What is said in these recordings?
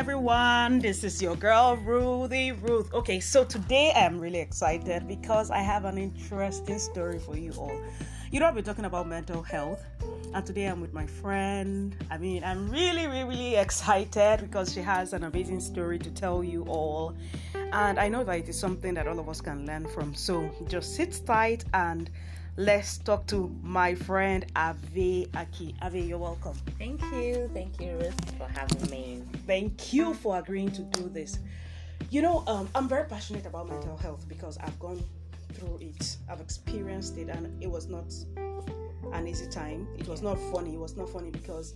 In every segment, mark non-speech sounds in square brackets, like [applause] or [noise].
everyone. This is your girl Ruthie Ruth. Okay, so today I'm really excited because I have an interesting story for you all. You know, I've been talking about mental health, and today I'm with my friend. I mean, I'm really, really, really excited because she has an amazing story to tell you all, and I know that it is something that all of us can learn from. So just sit tight and let's talk to my friend Ave Aki. Ave, you're welcome. Thank you. Thank you, Ruth, for having me. Thank you for agreeing to do this. You know, um, I'm very passionate about mental health because I've gone through it, I've experienced it, and it was not an easy time. It was not funny. It was not funny because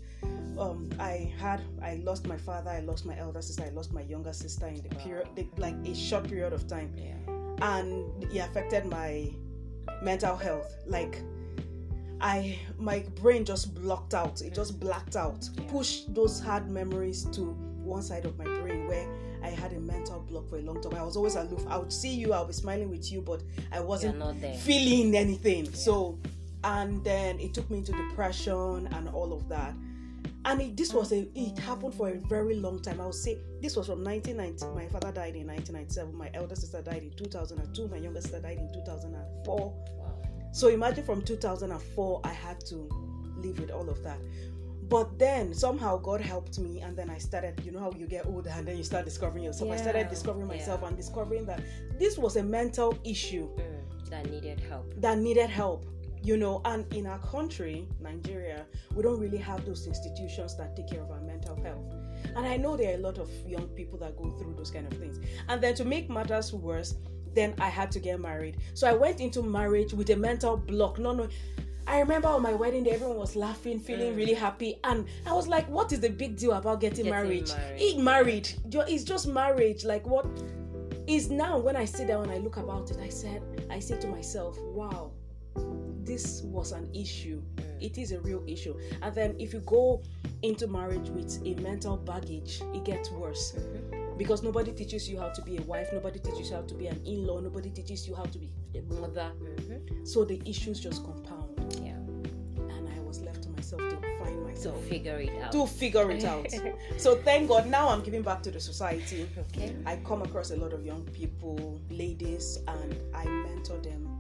um, I had I lost my father, I lost my elder sister, I lost my younger sister in the period, the, like a short period of time, Yeah. and it affected my mental health. Like I, my brain just blocked out. It just blacked out. Yeah. Pushed those hard memories to one side of my brain where I had a mental block for a long time. I was always aloof. I would see you, I'll be smiling with you, but I wasn't feeling anything. So, and then it took me into depression and all of that. And it, this was a, it happened for a very long time. I would say this was from 1990. My father died in 1997. My elder sister died in 2002. My younger sister died in 2004. Wow. So imagine from 2004, I had to live with all of that. But then somehow God helped me, and then I started. You know how you get older, and then you start discovering yourself. I started discovering myself yeah. and discovering that this was a mental issue Mm, that needed help. that needed help you know and in our country nigeria we don't really have those institutions that take care of our mental health and i know there are a lot of young people that go through those kind of things and then to make matters worse then i had to get married so i went into marriage with a mental block no no I remember on my wedding day, everyone was laughing, feeling Mm. really happy, and I was like, "What is the big deal about getting, Getting married? married. It married, it's just marriage. Like what is now when I sit down and I look about it, I said, I say to myself, wow, this was an issue. Mm. It is a real issue. And then if you go into marriage with a mental baggage, it gets worse Mhm. because nobody teaches you how to be a wife, nobody teaches you how to be an in-law, nobody teaches you how to be a mother. Mhm. So the issues just compound, Yeah. and I was left to myself to find To myself figure it out. to figure it out. [laughs] so thank God now I'm giving back to the society. okay. I come across a lot of young people, ladies, and I mentor them.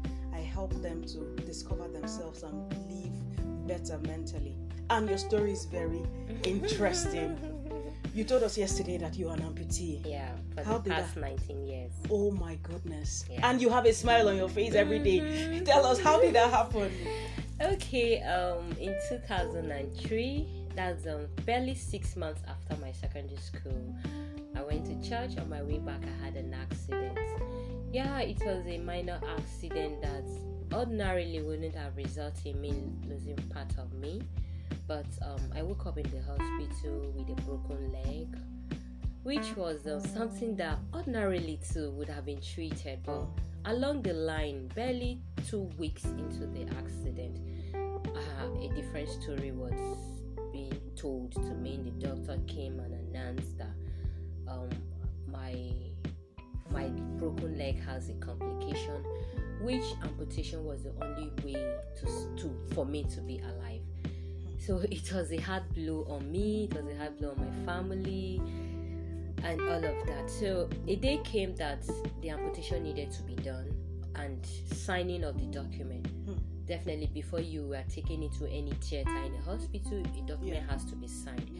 Help them to discover themselves and live better mentally. And your story is very [laughs] interesting. You told us yesterday that you're an amputee. Yeah. For How the past 19 years. Oh my goodness. Yeah. And you have a smile on your face every day. Mhm. [laughs] Tell us, how did that happen? Okay, um, in 2003, that's um, barely six months after my secondary school, I went to church. On my way back, I had an accident. Yeah, it was a minor accident that ordinarily wouldn't have resulted in me losing part of me. But um, I woke up in the hospital with a broken leg, which was uh, something that ordinarily too would have been treated. But along the line, barely two weeks into the accident, uh, a different story was being told to me. The doctor came and announced that um, my broken leg has a complication, which amputation was the only way to, to for me to be alive. So [laughs] it was a hard blow on me. It was a hard blow on my family and all of that. So a day came that the amputation needed to be done and signing of the document. Hmm. Definitely before you were taken into any theater in a hospital, a document Yeah. has to be signed.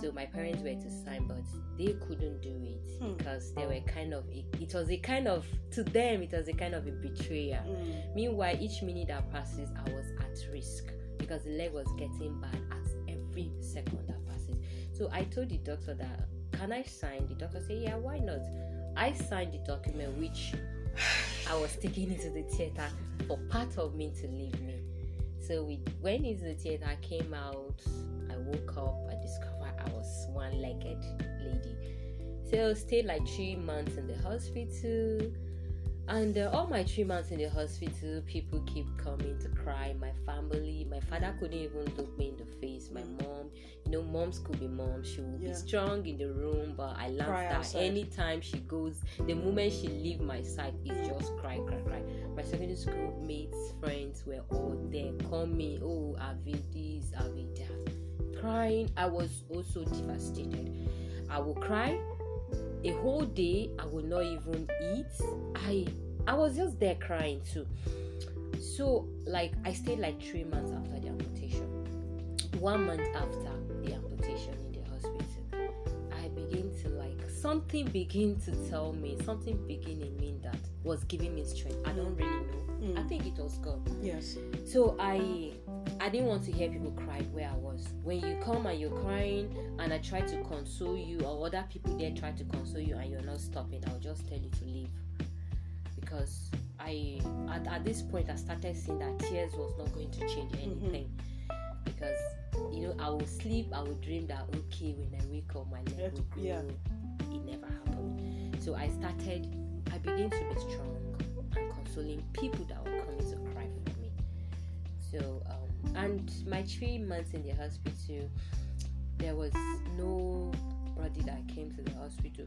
So my parents were to sign, but they couldn't do it Hmm. because they were kind of. A, it was a kind of to them. It was a kind of a betrayal. Mm. Meanwhile, each minute that passes, I was at risk because the leg was getting bad at every second that passes. So I told the doctor that can I sign? The doctor said, Yeah, why not? I signed the document which [sighs] I was taken into the theater for part of me to leave me. So we went into the theater, I came out, I woke up, I discovered I was one legged lady. So I stayed like three months in the hospital. And uh, all my three months in the hospital, people keep coming to cry. My family, my father couldn't even look me in the face. My mom, you know, moms could be moms. She will Yeah. be strong in the room, but I learned Cry that outside. anytime she goes, the moment she leave my side, it's just cry, cry, cry. My secondary school mates, friends were all there. Call me, oh, Avi this, Avi that, crying. I was also devastated. I will cry. A whole day, I will not even eat. I I was just there crying too. So, like, I stayed like three months after the amputation. One month after the amputation in the hospital, I begin to like something begin to tell me something begin in me that was giving me strength. I don't really know. Mm. I think it was God. Yes. So I I didn't want to hear people cry where I was. When you come and you're crying and I try to console you or other people there try to console you and you're not stopping, I'll just tell you to leave. Because I at, at this point I started seeing that tears was not going to change anything. Because you know I will sleep, I will dream that okay when I wake up my leg will grow. Yeah. It never happened. So I started I began to be strong and consoling people that were coming to cry for me. So, um, and my three months in the hospital, there was that came to the hospital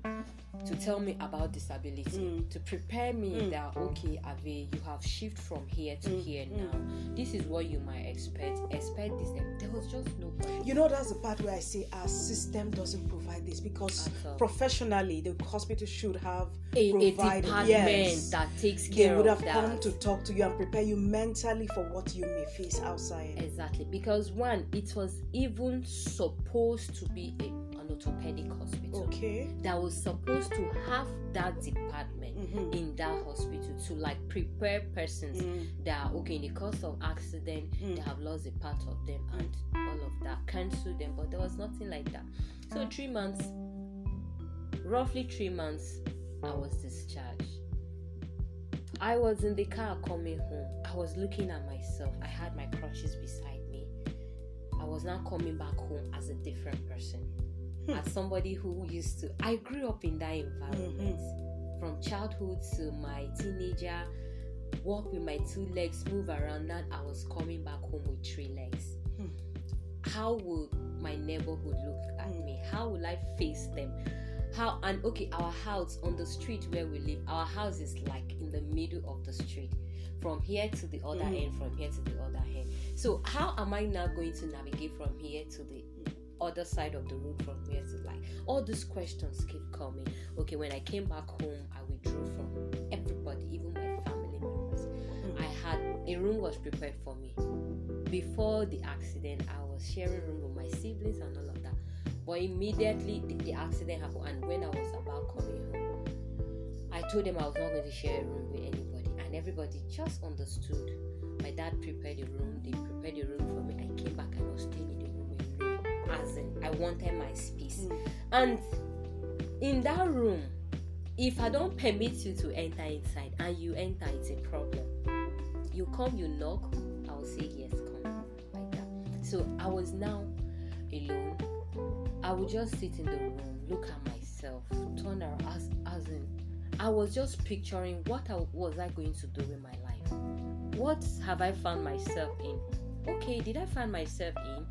to tell me about disability, Mm. to prepare me Mm. that okay, Ave, you have shift from here to Mm, here mm. now. This is what you might expect. Expect this. There was just nobody. You know, that's the part where I say our system doesn't provide this because professionally, the hospital should have a, a department yes. that takes care. they would have come to talk to you and prepare you mentally for what you may face outside. Exactly, because one, it was even supposed to be a, orthopedic hospital Okay. that was supposed to have that department Mhm. in that hospital to like prepare persons Mm. that are okay in the course of accident Mm. they have lost a part of them and all of that cancel them, but there was nothing like that. So three months, roughly three months, I was discharged. I was in the car coming home. I was looking at myself. I had my crutches beside me. I was now coming back home as a different person. Hmm. As somebody who used to I grew up in that environment. Mm-hmm. From childhood to my teenager, walk with my two legs, move around. Now I was coming back home with three legs. Hmm. How would my neighborhood look at Hmm. me? How will I face them? How and okay, our house on the street where we live, our house is like in the middle of the street, from here to the other Mhm. end, from here to the other end. So how am I now going to navigate from here to the other side of the road from here to like all these questions keep coming. Okay, when I came back home, I withdrew from everybody, even my family members. I had a room was prepared for me. Before the accident, I was sharing room with my siblings and all of that. But immediately the, the accident happened, and when I was about coming home, I told them I was not going to share a room with anybody, and everybody just understood. My dad prepared a room, they prepared a room for me. I I wanted my space. Mm. And in that room, if I don't permit you to enter inside and you enter, it's a problem. You come, you knock, I will say yes, come like that. So I was now alone. I would just sit in the room, look at myself, turn around as as in I was just picturing what I, was I going to do in my life. What have I found myself in? Okay, did I find myself in?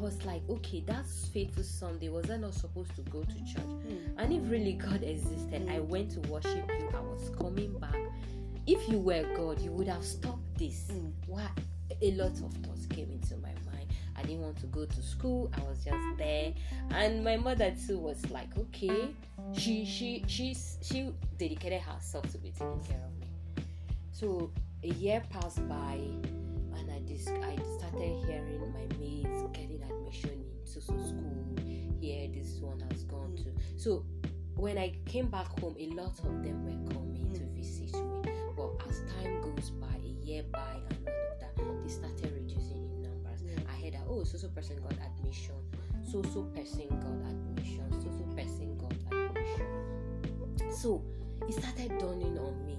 I was like, okay, that's faithful Sunday. Was I not supposed to go to church? Mm. And if really God existed, I went to worship you. I was coming back. If you were God, you would have stopped this. Mm. Why? A lot of thoughts came into my mind. I didn't want to go to school. I was just there, and my mother too was like, okay. She she she's she dedicated herself to be taking care of me. So a year passed by, I started hearing my mates getting admission in so school. Here, this one has gone to. So when I came back home, a lot of them were coming to mm. visit me. But as time goes by, a year by, and all of that, they started reducing in numbers. Yeah. I heard that oh, so so person got admission, so so person got admission, so so person got admission. So it started dawning on me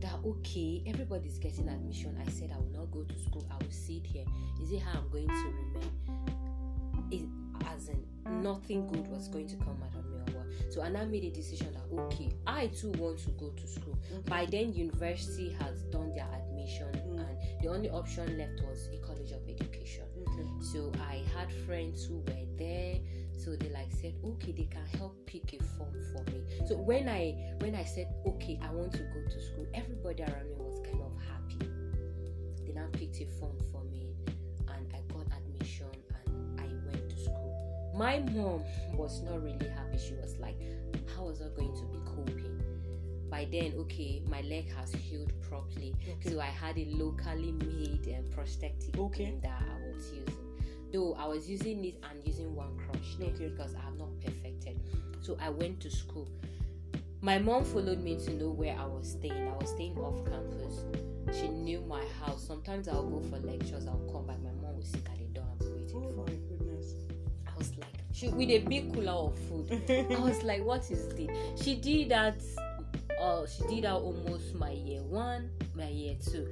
that okay, everybody's getting admission. I said I will not go to school. I will sit here. Is it how I'm going to remain? It, as in nothing good was going to come out of me or what. So I made a decision that okay, I too want to go to school. By then, university has done their admission, Mm. and the only option left was a college of education. So I had friends who were there. So they like said, okay, they can help pick a form for me. So when I when I said, okay, I want to go to school, everybody around me was kind of happy. They now picked a form for me, and I got admission, and I went to school. my mom [laughs] was not really happy. She was like, How was I going to be coping? By then, okay, my leg has healed properly. Okay. So I had a locally made um, prosthetic Okay. that I was using. Though I was using it and using one crutch then Okay. because I have not perfected. So I went to school. My mom followed me to know where I was staying. I was staying off campus. She knew my house. Sometimes I'll go for lectures, I'll come back. My mom will sit at the door and be waiting Oh for my me. goodness. I was like, she, with a big cooler of food. I was [laughs] like, what is this? She did that. Uh, she did that almost my year one, my year two.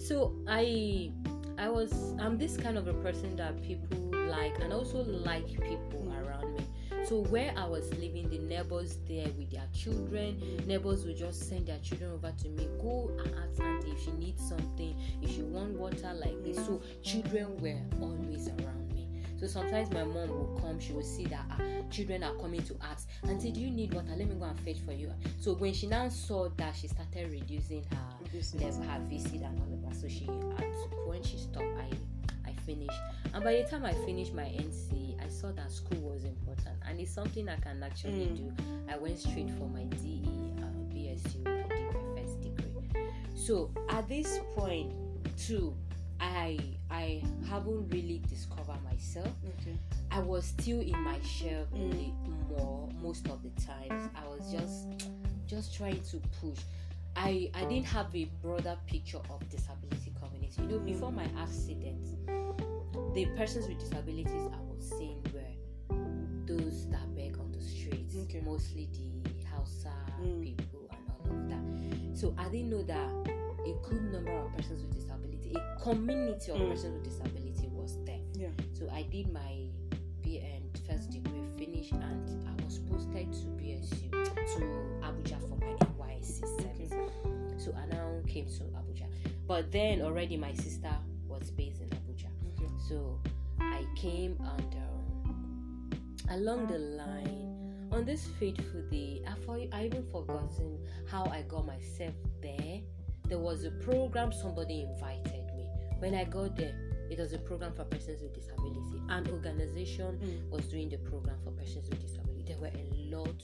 So I, I was. I'm this kind of a person that people like, and also like people around me. So where I was living, the neighbors there with their children, neighbors would just send their children over to me. Go and ask auntie if she needs something, if she want water like this. So children were always around me. So sometimes my mom will come, she will see that ah, children are coming to ask, Auntie, do you need water? Let me go and fetch for you. So when she now saw that, she started reducing her level, her visit and all of that. So she had when she stopped, I I finished. And by the time I finished my NC, I saw that school was important and it's something I can actually Mm. do. I went straight for my DE, uh, BSU. I did my first degree. So at this point, too, I I haven't really discovered myself. Okay. I was still in my shell Mm. more most of the times. I was just just trying to push. I I didn't have a broader picture of disability community. You know, before my accident, the persons with disabilities I was seeing were those that beg on the streets, Okay. mostly the Hausa Mm. people and all of that. So I didn't know that a good number of persons with disability, a community of Mm. persons with disability was there. Yeah. So I did my BN first degree finish and I was posted to BSU to Abuja for my So I now came to Abuja. But then already my sister was based in Abuja. Okay. So I came and um, along the line on this fateful day, I, for, I even forgotten how I got myself there. There was a program somebody invited me. When I got there, it was a program for persons with disability. An organization Mm. was doing the program for persons with disability. There were a lot,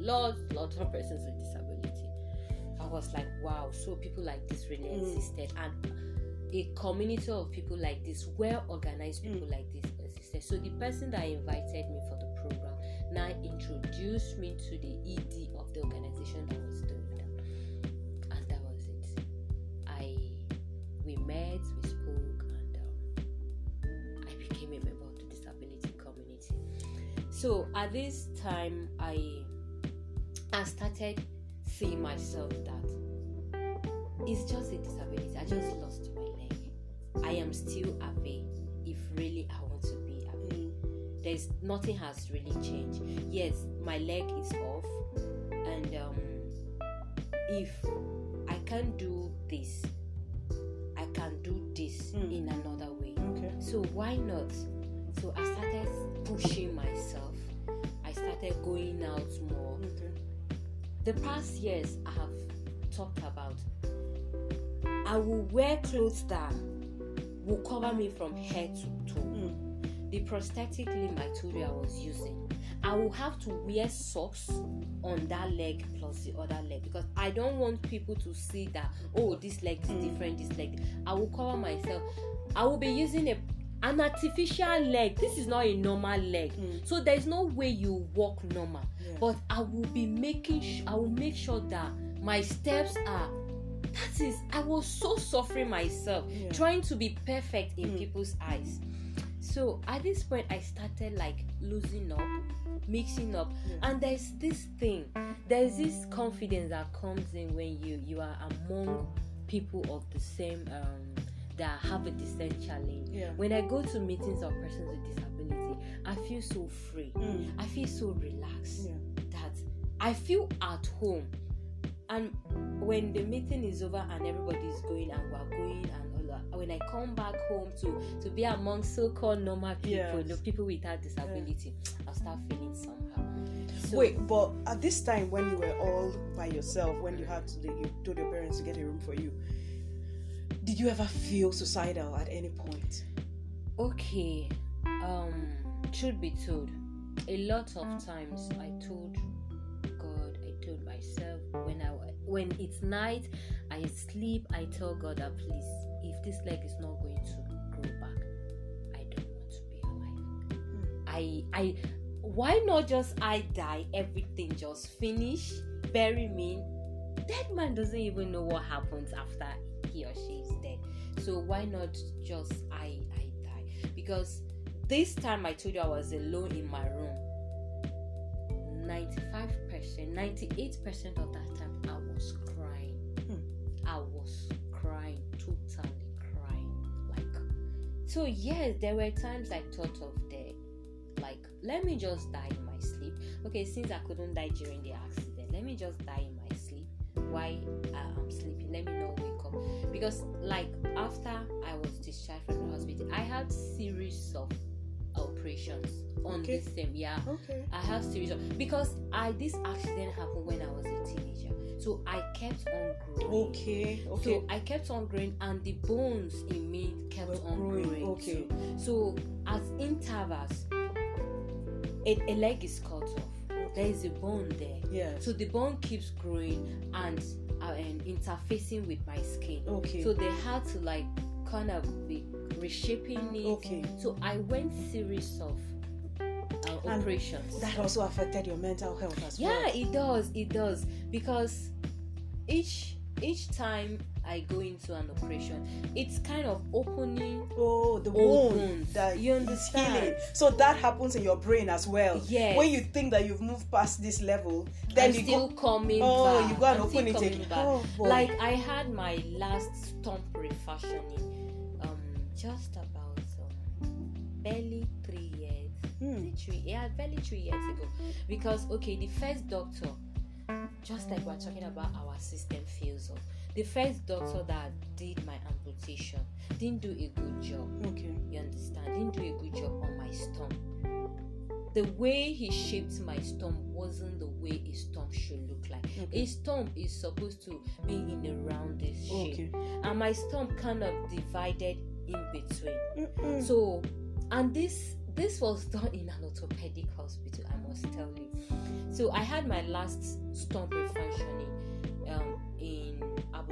lot, lot of persons with disability. I was like, wow, so people like this really Mm. existed, and a community of people like this, well organized people Mm. like this existed. So the person that invited me for the program now introduced me to the ED of the organization that was doing that, and that was it. I we met, we spoke, and um, I became a member of the disability community. So at this time, I I started seeing myself that it's just a disability. I just lost my leg. I am still happy if really I want to be happy. Mm. There's nothing has really changed. Yes, my leg is off, and um, if I can't do this, I can do this Mm. in another way. Okay. So why not? So I started pushing myself. I started going out more. Okay. The past years I have talked about I will wear clothes that will cover me from head to toe. Mm. The prosthetic limb I told you I was using, I will have to wear socks on that leg plus the other leg because I don't want people to see that oh this leg is Mm. different, this leg. I will cover myself. I will be using a an artificial leg. This is not a normal leg. Mm. So there is no way you walk normal. Yeah. But I will be making sh- I will make sure that my steps are that is I was so suffering myself Yeah. trying to be perfect in Mm. people's eyes. So at this point I started like losing up, mixing up. Yeah. And there's this thing, there's this confidence that comes in when you you are among people of the same um that have a distinct challenge. Yeah. When I go to meetings of persons with disability, I feel so free. Mm. I feel so relaxed Yeah. that I feel at home. And when the meeting is over and everybody is going and we're going and all that, when I come back home to to be among so-called normal people, Yes. the people without disability, I'll start feeling somehow. So, Wait, but at this time when you were all by yourself, when you had to, you told your parents to get a room for you, did you ever feel suicidal at any point? okay, um, truth be told, a lot of times I told God, I told myself when I when it's night, I sleep, I tell God that please, if this leg is not going to grow back, I don't want to be alive. I I why not just I die, everything just finish, bury me. Dead man doesn't even know what happens after he or she is dead. So why not just I I die? Because this time I told you I was alone in my room. 95%, 98% of that time I was crying. Hmm. I was crying, totally crying. Like so yes, there were times I thought of the like let me just die in my sleep. Okay, since I couldn't die during the accident, let me just die in my sleep. Why uh, I'm sleeping, let me not wake up. Because like after I was discharged from the hospital, I had series of operations on Okay. this same yeah. Okay. I have series of because I this accident happened when I was a teenager. So I kept on growing. Okay. Okay. So I kept on growing, and the bones in me kept Were on growing, growing. okay. too. So as intervals, a, a leg is cut off. There is a bone there. Yeah. So the bone keeps growing and uh, and interfacing with my skin. okay. So they had to like kind of be reshaping it. okay. So I went series of uh, operations. That also affected your mental health as yeah well. Yeah, it does it does because each each time i go into an operation it's kind of opening Oh, the wound wounds. that You understand? healing. So that happens in your brain as well. Yeah. When you think that you've moved past this level, then I'm you still go. coming Oh, back you go and open it again. Oh, like i had my last stump refashioning um just about um, barely three years Hmm. Three yeah barely three years ago because okay the first doctor just like we're talking about our system fails up the first doctor that did my amputation didn't do a good job Okay. you understand didn't do a good job on my stump the way he shaped my stump wasn't the way a stump should look like Okay. a stump is supposed to be in a rounded shape Okay. and my stump kind of divided in between Mm-mm. so and this this was done in an orthopedic hospital i must tell you so i had my last stump refunctioning um, in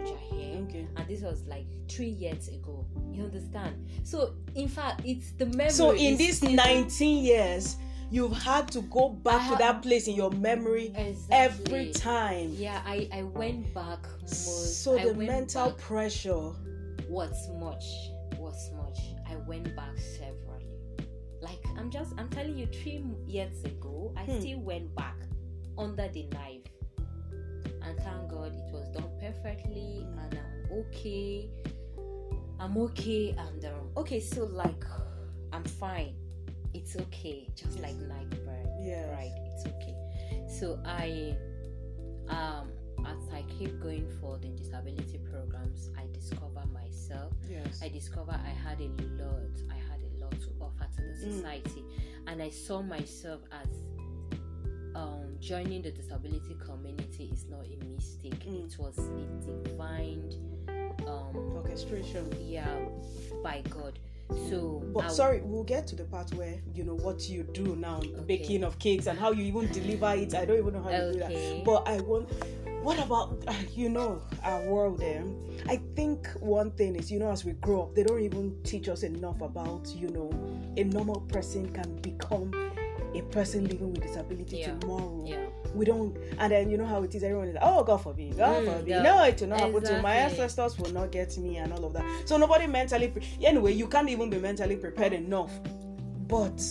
here Okay. and this was like three years ago you understand so in fact it's the memory So in these 19 years, you've had to go back I to that place in your memory Exactly. every time. yeah i i went back most So I the mental back pressure. what's much what's much i went back severally like i'm just i'm telling you three years ago i Hmm. still went back under the knife and thank god it was done perfectly and i'm okay. I'm okay and um, okay so like i'm fine. It's okay. Just like night bird Yes. right it's okay. So i um as i keep going for the disability programs i discover myself. Yes. i discover i had a lot. I had a lot to offer to the Mm. society. And i saw myself as um joining the disability community is not a mistake Mm. it was a divine um Orchestration. yeah by god so But I- sorry, we'll get to the part where you know what you do now, the baking of cakes and how you even deliver it. I don't even know how you do that. But I want. What about you know our world? There, I think one thing is you know as we grow up, they don't even teach us enough about you know a normal person can become a person living with disability Yeah. tomorrow. yeah We don't, and then you know how it is. Everyone is like, "Oh, God forbid, God Mm, forbid." yeah. No, it will not happen to my ancestors. Will not get me, and all of that. So nobody mentally. Pre- anyway, you can't even be mentally prepared enough. But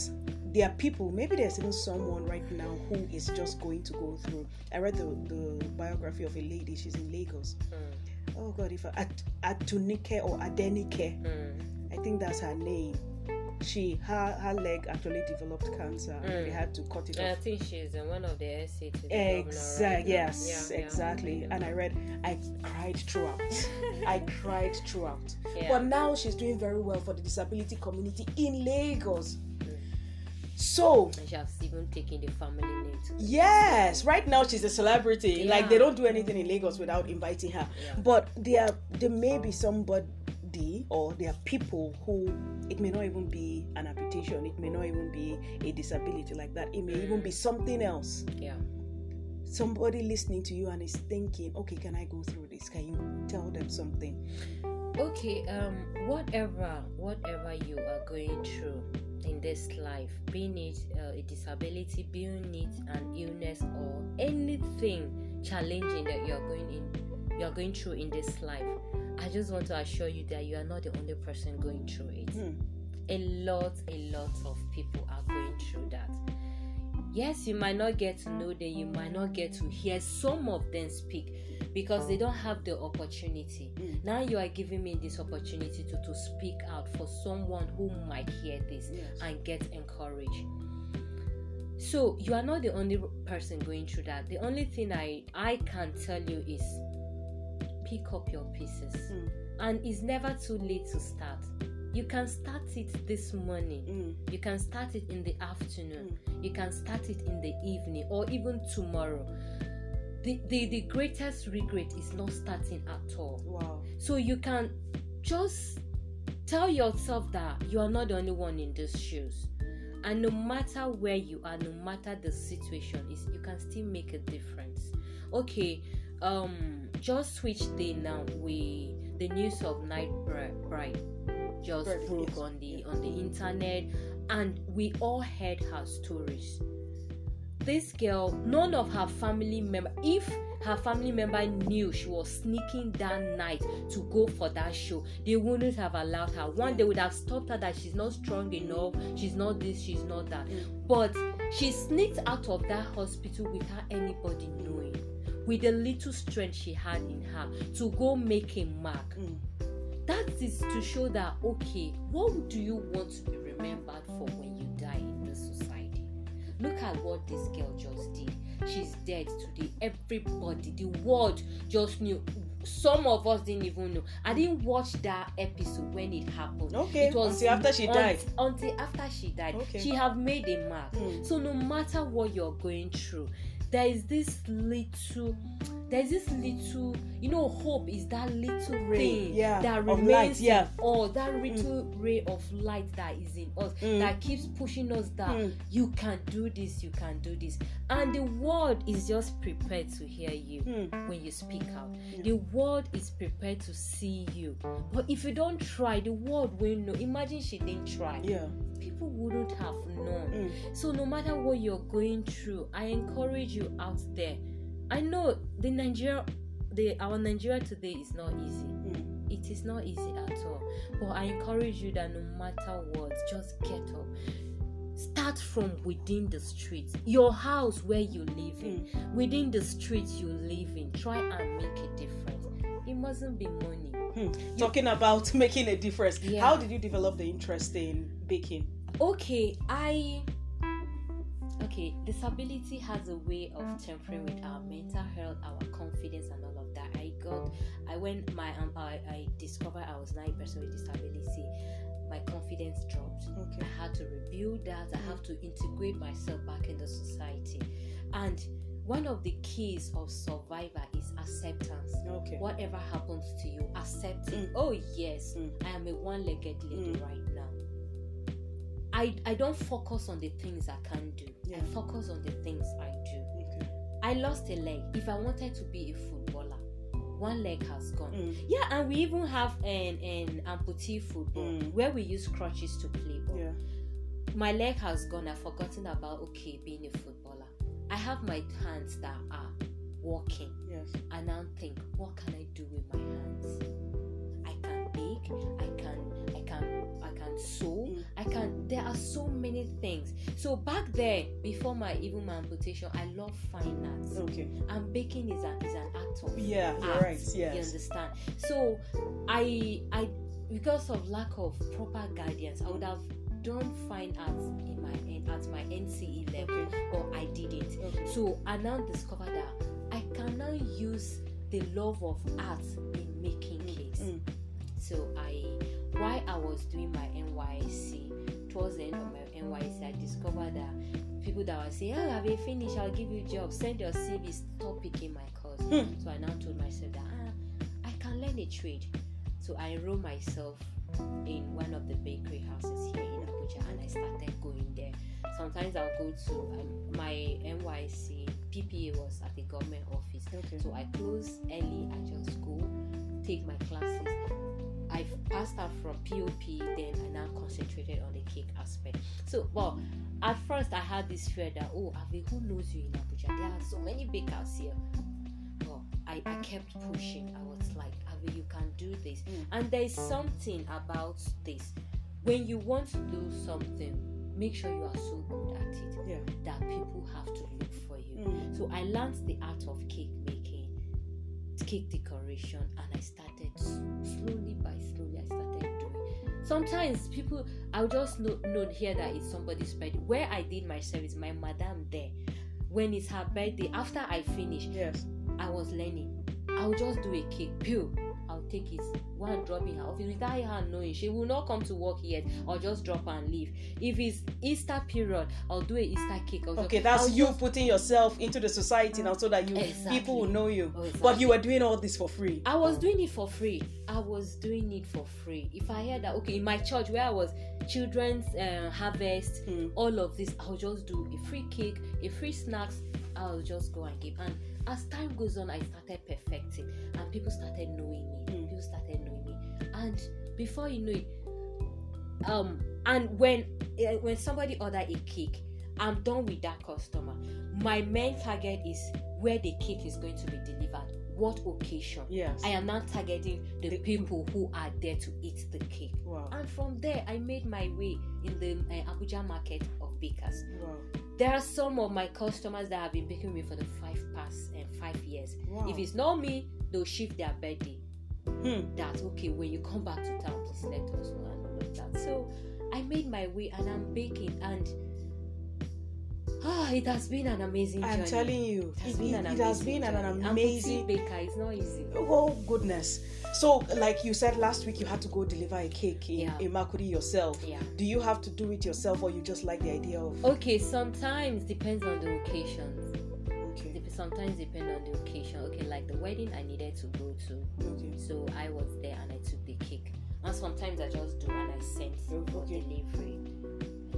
there are people. Maybe there's even someone right now who is just going to go through. I read the, the biography of a lady. She's in Lagos. Mm, Oh God, if I, At, Atunike or Adenike, mm, I think that's her name. She her her leg actually developed cancer. and They Mm. had to cut it off. I off. think she's in one of the essay to the Exactly. right. Yes. Yeah, yeah. exactly. And I read. I cried throughout. [laughs] I cried throughout. Yeah. But now she's doing very well for the disability community in Lagos. Mm. So And she has even taken the family name yes, right now she's a celebrity. Like they don't do anything in Lagos without inviting her. Yeah. But there, there may be somebody, or there are people who it may not even be an amputation, it may not even be a disability like that, it may even be something else. Yeah. Somebody listening to you and is thinking, okay, can I go through this? Can you tell them something? Okay, um, whatever, whatever you are going through in this life, being it uh, a disability, being it an illness, or anything challenging that you are going in, you are going through in this life, I just want to assure you that you are not the only person going through it. Hmm. A lot, a lot of people are going through that. Yes, you might not get to know them, you might not get to hear some of them speak because they don't have the opportunity. Mm. Now you are giving me this opportunity to, to speak out for someone who might hear this Yes. and get encouraged. So you are not the only person going through that. The only thing I I can tell you is pick up your pieces. Mm. And it's never too late to start. You can start it this morning. Mm. You can start it in the afternoon. You can start it in the evening or even tomorrow. The, the, the greatest regret is not starting at all. Wow. So you can just tell yourself that you are not the only one in these shoes. And no matter where you are, no matter the situation is, you can still make a difference. Okay, um, just switch day now. We the news of Night Bri- Bride just Bride, broke on the on the internet, and we all heard her stories. This girl, none of her family member, if her family member knew she was sneaking that night to go for that show, they wouldn't have allowed her. One, they would have stopped her that she's not strong enough, she's not this, she's not that. But she sneaked out of that hospital without anybody knowing, with the little strength she had in her to go make a mark. Mm. That is to show that okay, what do you want to be remembered for when you die in this society? Look at what this girl just did. She's dead today. Everybody, the world just knew. Some of us didn't even know. I didn't watch that episode when it happened. Okay, it was until after she died. Until after she died, Okay. she have made a mark. Mm. So no matter what you're going through, there is this little, there is this little, you know, hope is that little Ray, thing yeah, that remains light, yeah. us, that little ray of light that is in us, Mm. that keeps pushing us that Mm. you can do this, you can do this, and the world is just prepared to hear you Mm. when you speak out. The world is prepared to see you, but if you don't try, the world will know. Imagine she didn't try Yeah. people wouldn't have known. Mm. So no matter what you're going through, I encourage you out there. I know the Nigeria, the our Nigeria today is not easy. Mm. It is not easy at all. But I encourage you that no matter what, just get up. Start from within the streets, your house where you live in, within the streets you live in. Try and make a difference. It mustn't be money. Hmm. Talking about [laughs] making a difference. Yeah. How did you develop the interest in baking? okay i okay disability has a way of tampering with our mental health our confidence and all of that i got i went my um, I, I discovered i was not a person with disability my confidence dropped Okay. i had to rebuild that i have to integrate myself back in the society and one of the keys of survivor is acceptance Okay. whatever happens to you accept it Mm. oh yes Mm. i am a one-legged lady Mm. right now I, I don't focus on the things I can do. Yeah. I focus on the things I do. Okay. I lost a leg. If I wanted to be a footballer, one leg has gone. Mm. Yeah, and we even have an, an amputee football Mm. where we use crutches to play ball. Yeah. My leg has gone. I've forgotten about okay being a footballer. I have my hands that are walking. Yes. I now think, what can I do with my hands? I can bake, I can I can I can sew, Mm. I can there are so many things. So back there, before my even my amputation, I love fine arts. Okay. And baking is an is an act of Yeah. You're art, right. You understand? So I I because of lack of proper guidance, I would have done fine arts in my at my NCE level, but I didn't. Okay. So I now discovered that I can now use the love of art in making cakes. Mm. So I, while I was doing my NYSC, towards the end of my NYSC, I discovered that people that were saying, "Oh, I have you finished? I'll give you a job. Send your CV. Stop picking my course." Hmm. So I now told myself that ah, I can learn a trade. So I enrolled myself in one of the bakery houses here in Abuja, and I started going there. Sometimes I'll go to um, my NYSC PPA was at the government office, Okay. so I close early. I just go take my classes. I passed out from POP, then I now concentrated on the cake aspect. So, well, at first I had this fear that oh, Avi, who knows you in Abuja? There are so many bakers here. Well, I, I kept pushing. I was like, Avi, you can do this. Mm. And there is something about this. When you want to do something, make sure you are so good at it Yeah. that people have to look for you. Mm. So I learned the art of cake making, cake decoration, and I started slowly by Sometimes people, I'll just know, know here that it's somebody's birthday. Where I did my service, my madam there, when it's her birthday, after I finish, Yes. I was learning. I'll just do a cake, pew. Take it, one drop in her office without her knowing. She will not come to work yet. I'll just drop and leave. If it's Easter period, I'll do a Easter cake. I'll Okay, just, that's I'll you just- putting yourself into the society now so that you Exactly. people will know you. Oh, But you were doing all this for free. I was doing it for free. I was doing it for free. If I heard that, okay, in my church where I was children's uh, harvest, Hmm. all of this, I'll just do a free cake, a free snacks. I'll just go and give. And as time goes on, I started perfecting, and people started knowing me. People started knowing me, and before you know it, um, and when uh, when somebody order a cake, I'm done with that customer. My main target is where the cake is going to be delivered. What occasion? Yes. I am now targeting the, The- people who are there to eat the cake. Wow. And from there, I made my way in the uh, Abuja market of bakers. Wow. There are some of my customers that have been baking with me for the five past and five years. Wow. If it's not me, they'll shift their birthday. Hmm. That okay when you come back to town, please let us know and all of that. So I made my way and I'm baking and ah, it has been an amazing I'm journey. telling you, it has it, been an it has amazing been an. And amazing. baker. It's not easy. Oh goodness! So, like you said last week, you had to go deliver a cake in, Yeah. yourself. Yeah. Do you have to do it yourself, or you just like the idea of? Okay, sometimes depends on the occasions. Sometimes depend on the occasion. Okay, like the wedding I needed to go to, Okay. so I was there and I took the cake. And sometimes I just do and I for Okay. delivery.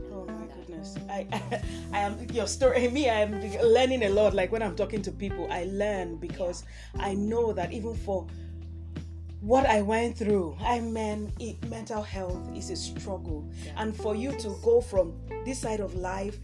Oh my goodness! I, [laughs] I am your story. Me, I am learning a lot. Like when I'm talking to people, I learn because I know that even for what I went through, I mean, it, mental health is a struggle, Yeah. and for you to go from this side of life,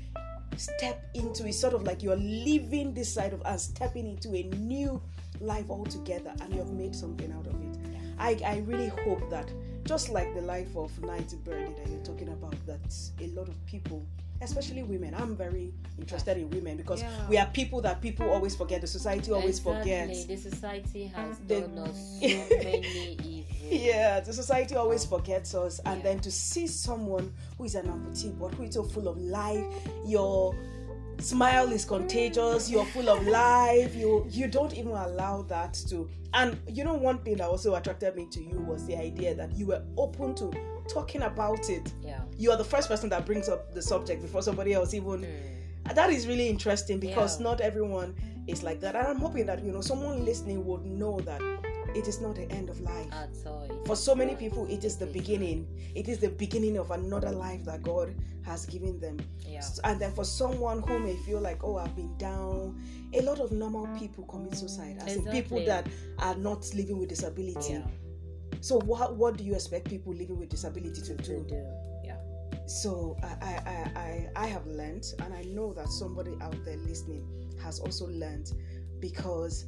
step into it's sort of like you're leaving this side of and stepping into a new life altogether, and you have made something out of it. I, I really hope that just like the life of Night Birdie that you're talking about, that a lot of people, especially women, I'm very interested in women because Yeah. we are people that people always forget. The society always exactly. forgets. The society has done us so [laughs] many. Yeah, the society always forgets us, and Yeah. then to see someone who is an amputee but who is so full of life, your smile is contagious. You're full of [laughs] life. You you don't even allow that to. And you know, one thing that also attracted me to you was the idea that you were open to talking about it. Yeah. You are the first person that brings up the subject before somebody else even Mm. that is really interesting because Yeah. not everyone is like that and i'm hoping that you know someone listening would know that it is not the end of life At all. It for so many people it is the beginning it is the beginning of another life that god has given them Yeah. and then for someone who may feel like oh i've been down a lot of normal people commit suicide as in people that are not living with disability Yeah. so what what do you expect people living with disability to do. Yeah. so I, I, I, I have learned, and I know that somebody out there listening has also learned because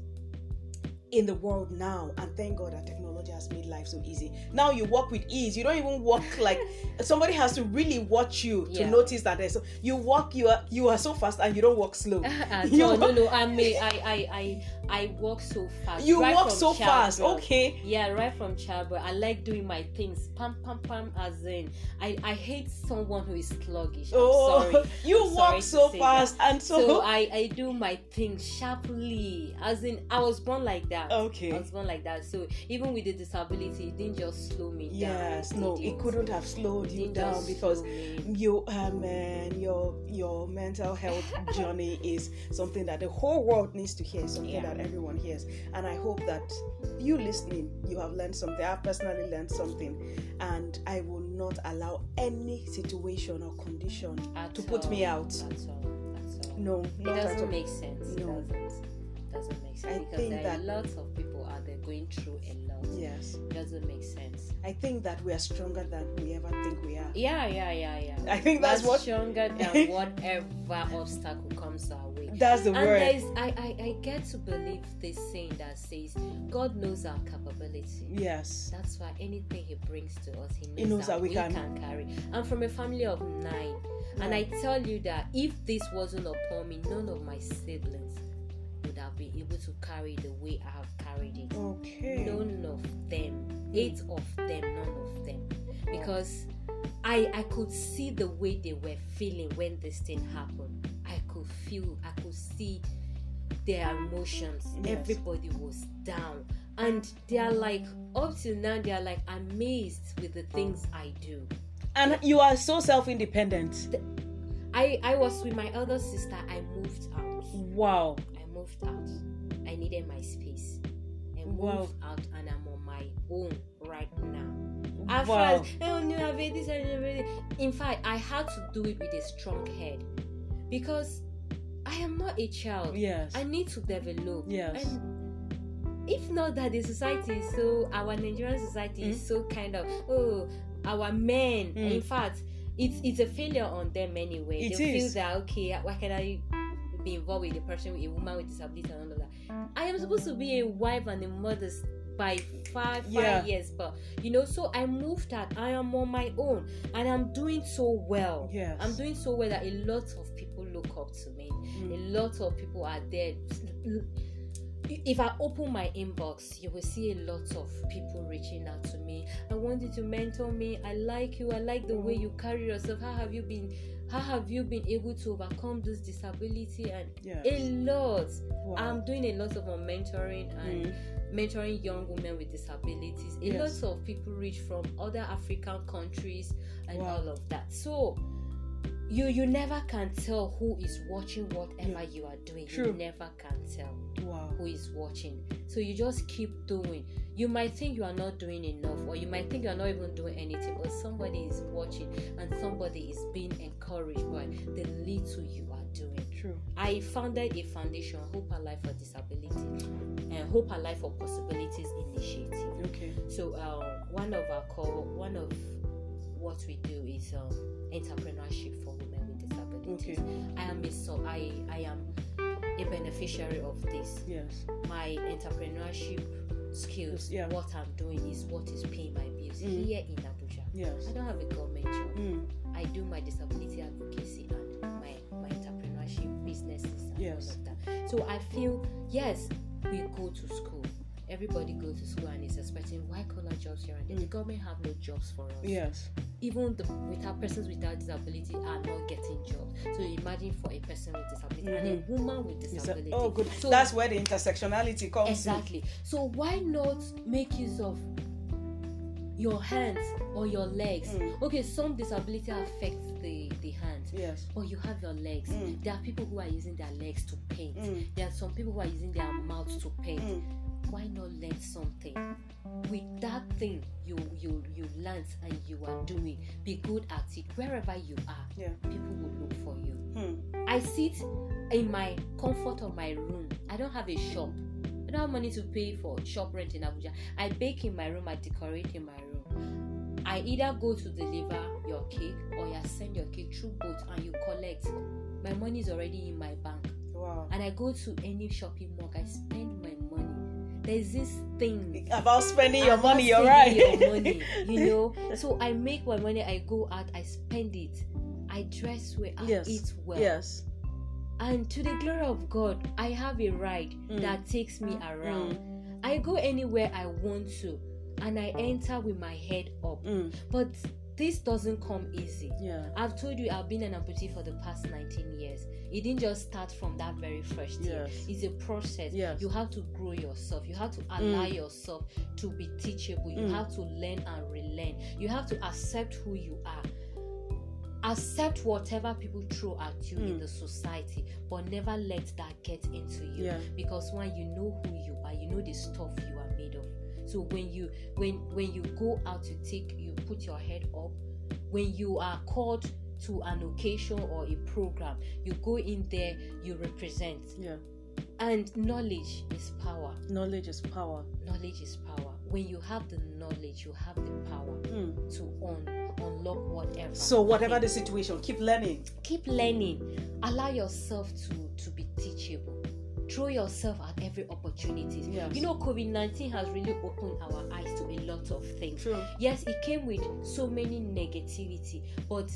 in the world now, and thank God that technology has made life so easy. Now you walk with ease. You don't even walk [laughs] like somebody has to really watch you to Yeah. notice that there's you walk you are you are so fast and you don't walk slow. At [laughs] ah, You. No, walk- no. I mean, [laughs] I, I, I, I walk so fast. You right walk so fast. Okay. Yeah, right from childbirth. I like doing my things. Pam, pam, pam. As in, I, I hate someone who is sluggish. I'm Oh, sorry. you I'm walk to so fast, and so, So I, I do my things sharply. As in, I was born like that. That. Okay. I was born like that. So even with the disability, it didn't just slow me down. Yes, no, it couldn't have slowed you down because you um man your your mental health [laughs] journey is something that the whole world needs to hear something Yeah. that everyone hears and i hope that you listening you have learned something i've personally learned something and i will not allow any situation or condition At to put me out At all. At all. no It all doesn't make sense. No. Doesn't. Make sense I because think there that- are lots of people out there going through a lot. yes doesn't make sense. i think that we are stronger than we ever think we are Yeah, yeah, yeah, yeah. I think that's We're what- stronger [laughs] than whatever obstacle comes our way. that's the and word I, I I get to believe this saying that says God knows our capability. yes That's why anything He brings to us, He knows, He knows that, that we we can- can. carry. I'm from a family of nine, and I tell you that if this wasn't upon me, none of my siblings been able to carry the way I have carried it. okay None of them, mm. eight of them, none of them, because I I could see the way they were feeling when this thing happened. I could feel, I could see their emotions. Yes. Everybody was down, and they are like up till now they are like amazed with the things I do. and you are so self-independent I I was with my elder sister. I moved out. wow moved out. I needed my space. I moved Wow. out and I'm on my own right now. At wow first, oh, no, I've made this, I've made it. in fact, I had to do it with a strong head because I am not a child. yes I need to develop. Yes. And if not that the society is so, our Nigerian society is so kind of, oh, our men, Mm. in fact, it's it's a failure on them anyway. It they is. feel that okay, why can I be involved with a person, with a woman with disability and all of that? I am supposed to be a wife and a mother by five five Yeah. years, but you know, so I moved that I am on my own and I'm doing so well. Yes. I'm doing so well that a lot of people look up to me. Mm. A lot of people are there. If I open my inbox, you will see a lot of people reaching out to me. I want you to mentor me. I like you. I like the way you carry yourself. How have you been? How have you been able to overcome this disability? And Yes. a lot. Wow. I'm doing a lot of mentoring and Mm. mentoring young women with disabilities. A Yes. lot of people reach from other African countries and Wow. all of that. So you you never can tell who is watching whatever Yeah. you are doing. True. You never can tell wow who is watching. So you just keep doing. You might think you are not doing enough, or you might think you are not even doing anything, but somebody is watching and somebody is being encouraged by the little you are doing. true I founded a foundation, Hope Alive for Disability, and Hope Alive for Possibilities Initiative. okay So um, one of our core, one of what we do is um, entrepreneurship for women with disabilities. Okay. I am a so I I am a beneficiary of this. yes My entrepreneurship skills, Yeah. what I'm doing is what is paying my bills Mm. here in Abuja. yes I don't have a government job. mm. I do my disability advocacy and my, my entrepreneurship businesses and Yes. all of that. So I feel yes, we go to school. Everybody goes to school and is expecting white collar jobs here and there. The Mm. government have no jobs for us. yes Even the without persons without disability are not getting jobs. So imagine for a person with disability and a woman with disability. oh good So that's where the intersectionality comes in. Exactly. So why not make use of your hands or your legs? Mm. Okay, some disability affects the the hands, yes but you have your legs. Mm. There are people who are using their legs to paint. Mm. There are some people who are using their mouths to paint. Why not learn something? With that thing you you you learnt and you are doing, be good at it wherever you are. yeah People will look for you. Hmm. I sit in my comfort of my room. I don't have a shop. I don't have money to pay for shop rent in Abuja. I bake in my room. I decorate in my room. I either go to deliver your cake or you send your cake through boat and you collect. My money is already in my bank. wow And I go to any shopping mall. I spend. There's this thing about spending your money you're right Your money, you [laughs] know. So I make my money. I go out. I spend it. I dress well. I yes eat well. yes And to the glory of God, I have a ride Mm. that takes me around. I go anywhere I want to, and I enter with my head up. mm. But this doesn't come easy. Yeah. I've told you I've been an amputee for the past 19 years. It didn't just start from that very first year. Yes. It's a process. Yes. You have to grow yourself. You have to allow Mm. yourself to be teachable. You Mm. have to learn and relearn. You have to accept who you are. Accept whatever people throw at you in Mm. the society, but never let that get into you. Yeah. Because when you know who you are, you know the stuff you are made of. So when you when when you go out to take you put your head up, when you are called to an occasion or a program, you go in there, you represent. Yeah. And knowledge is power. Knowledge is power. Knowledge is power. When you have the knowledge, you have the power Mm. to un- unlock whatever. So whatever the situation, keep learning. keep learning. Allow yourself to to be teachable. Throw yourself at every opportunity. Yes. You know, COVID nineteen has really opened our eyes to a lot of things. True. Yes, it came with so many negativity, but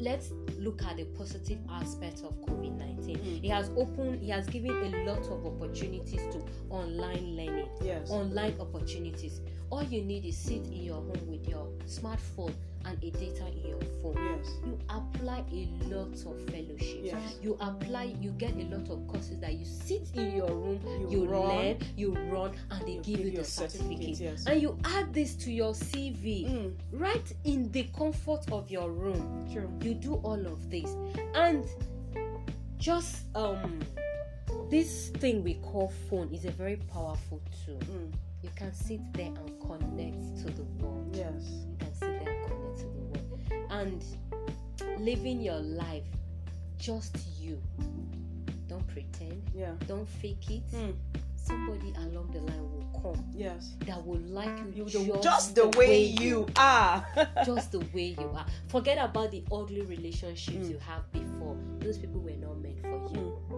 let's look at the positive aspect of COVID 19. Mm. It has opened, it has given a lot of opportunities to online learning, Yes. online opportunities. All you need is sit in your home with your smartphone and a data in your phone. Yes. You apply a lot of fellowships. Yes. You apply, you get a lot of courses that you sit in your room, You you, run. learn, you run, and they You give give you the certificate. certificate, yes. And you add this to your CV Mm. right in the comfort of your room True. you do all of this and just um this thing we call phone is a very powerful tool Mm. you can sit there and connect to the world Yes. you can sit and living your life just you don't pretend Yeah. don't fake it Mm. somebody along the line will come Yes. that will like you, You just, just the way you are. [laughs] just the way you are. Forget about the ugly relationships Mm. you have before. Those people were not meant for you. Uh,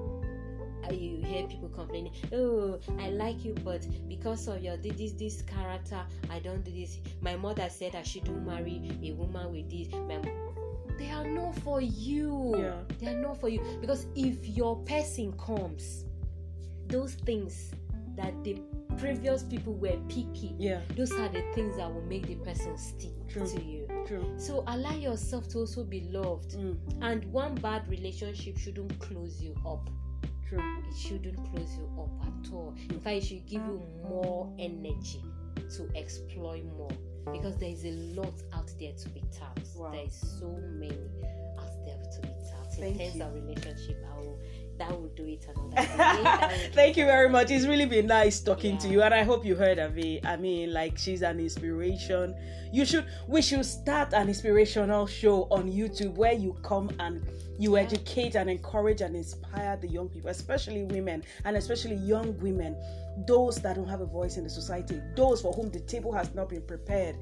You hear people complaining, "Oh, I like you, but because of your thi- this this character, I don't do this." My mother said I shouldn't marry a woman with this. My, they are not for you. Yeah. They are not for you because if your person comes, those things that the previous people were picky Yeah. those are the things that will make the person stick True. to you True. so allow yourself to also be loved Mm. and one bad relationship shouldn't close you up True. it shouldn't close you up at all in fact it should give you more energy to exploit more because there is a lot out there to be tapped Wow. there is so many out there to be tapped in Thank terms you. of relationship i will that will do it another [laughs] day That will do Thank you very much. It's really been nice talking to you, and I hope you heard of it. I mean, like she's an inspiration. You should, we should start an inspirational show on YouTube where you come and you Yeah. educate and encourage and inspire the young people, especially women, and especially young women, those that don't have a voice in the society, those for whom the table has not been prepared,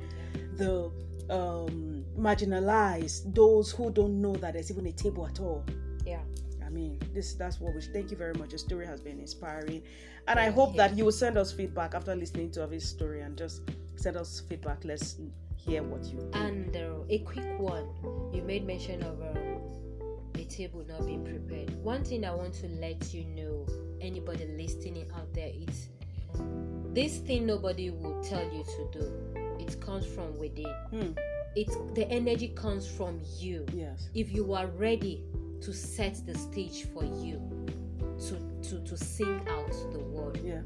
the um, marginalized, those who don't know that there's even a table at all. yeah mean, this that's what we thank you very much. Your story has been inspiring, and I hope that you will send us feedback after listening to his story and just send us feedback. Let's hear what you think. And uh, a quick one, you made mention of um, a table not being prepared. One thing I want to let you know, anybody listening out there, it's this thing nobody will tell you to do. It comes from within. Hmm, It's the energy comes from you. yes. If you are ready to set the stage for you to to to sing out the word, Yeah.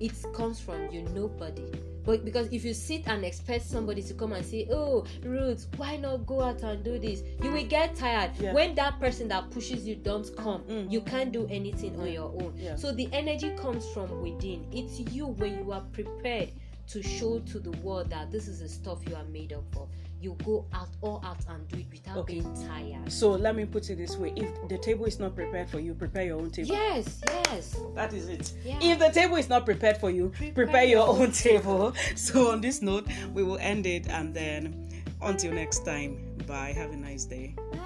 it comes from you nobody but because if you sit and expect somebody to come and say oh ruth why not go out and do this you will get tired Yeah. when that person that pushes you don't come Mm. you can't do anything on your own Yeah. so the energy comes from within it's you when you are prepared to show to the world that this is the stuff you are made up of you go out all out and do it without Okay. being tired So let me put it this way: if the table is not prepared for you, prepare your own table. yes yes That is it. Yeah. If the table is not prepared for you, prepare, Prepare your your own table. [laughs] So on this note, we will end it, and then until next time. Bye. Have a nice day. bye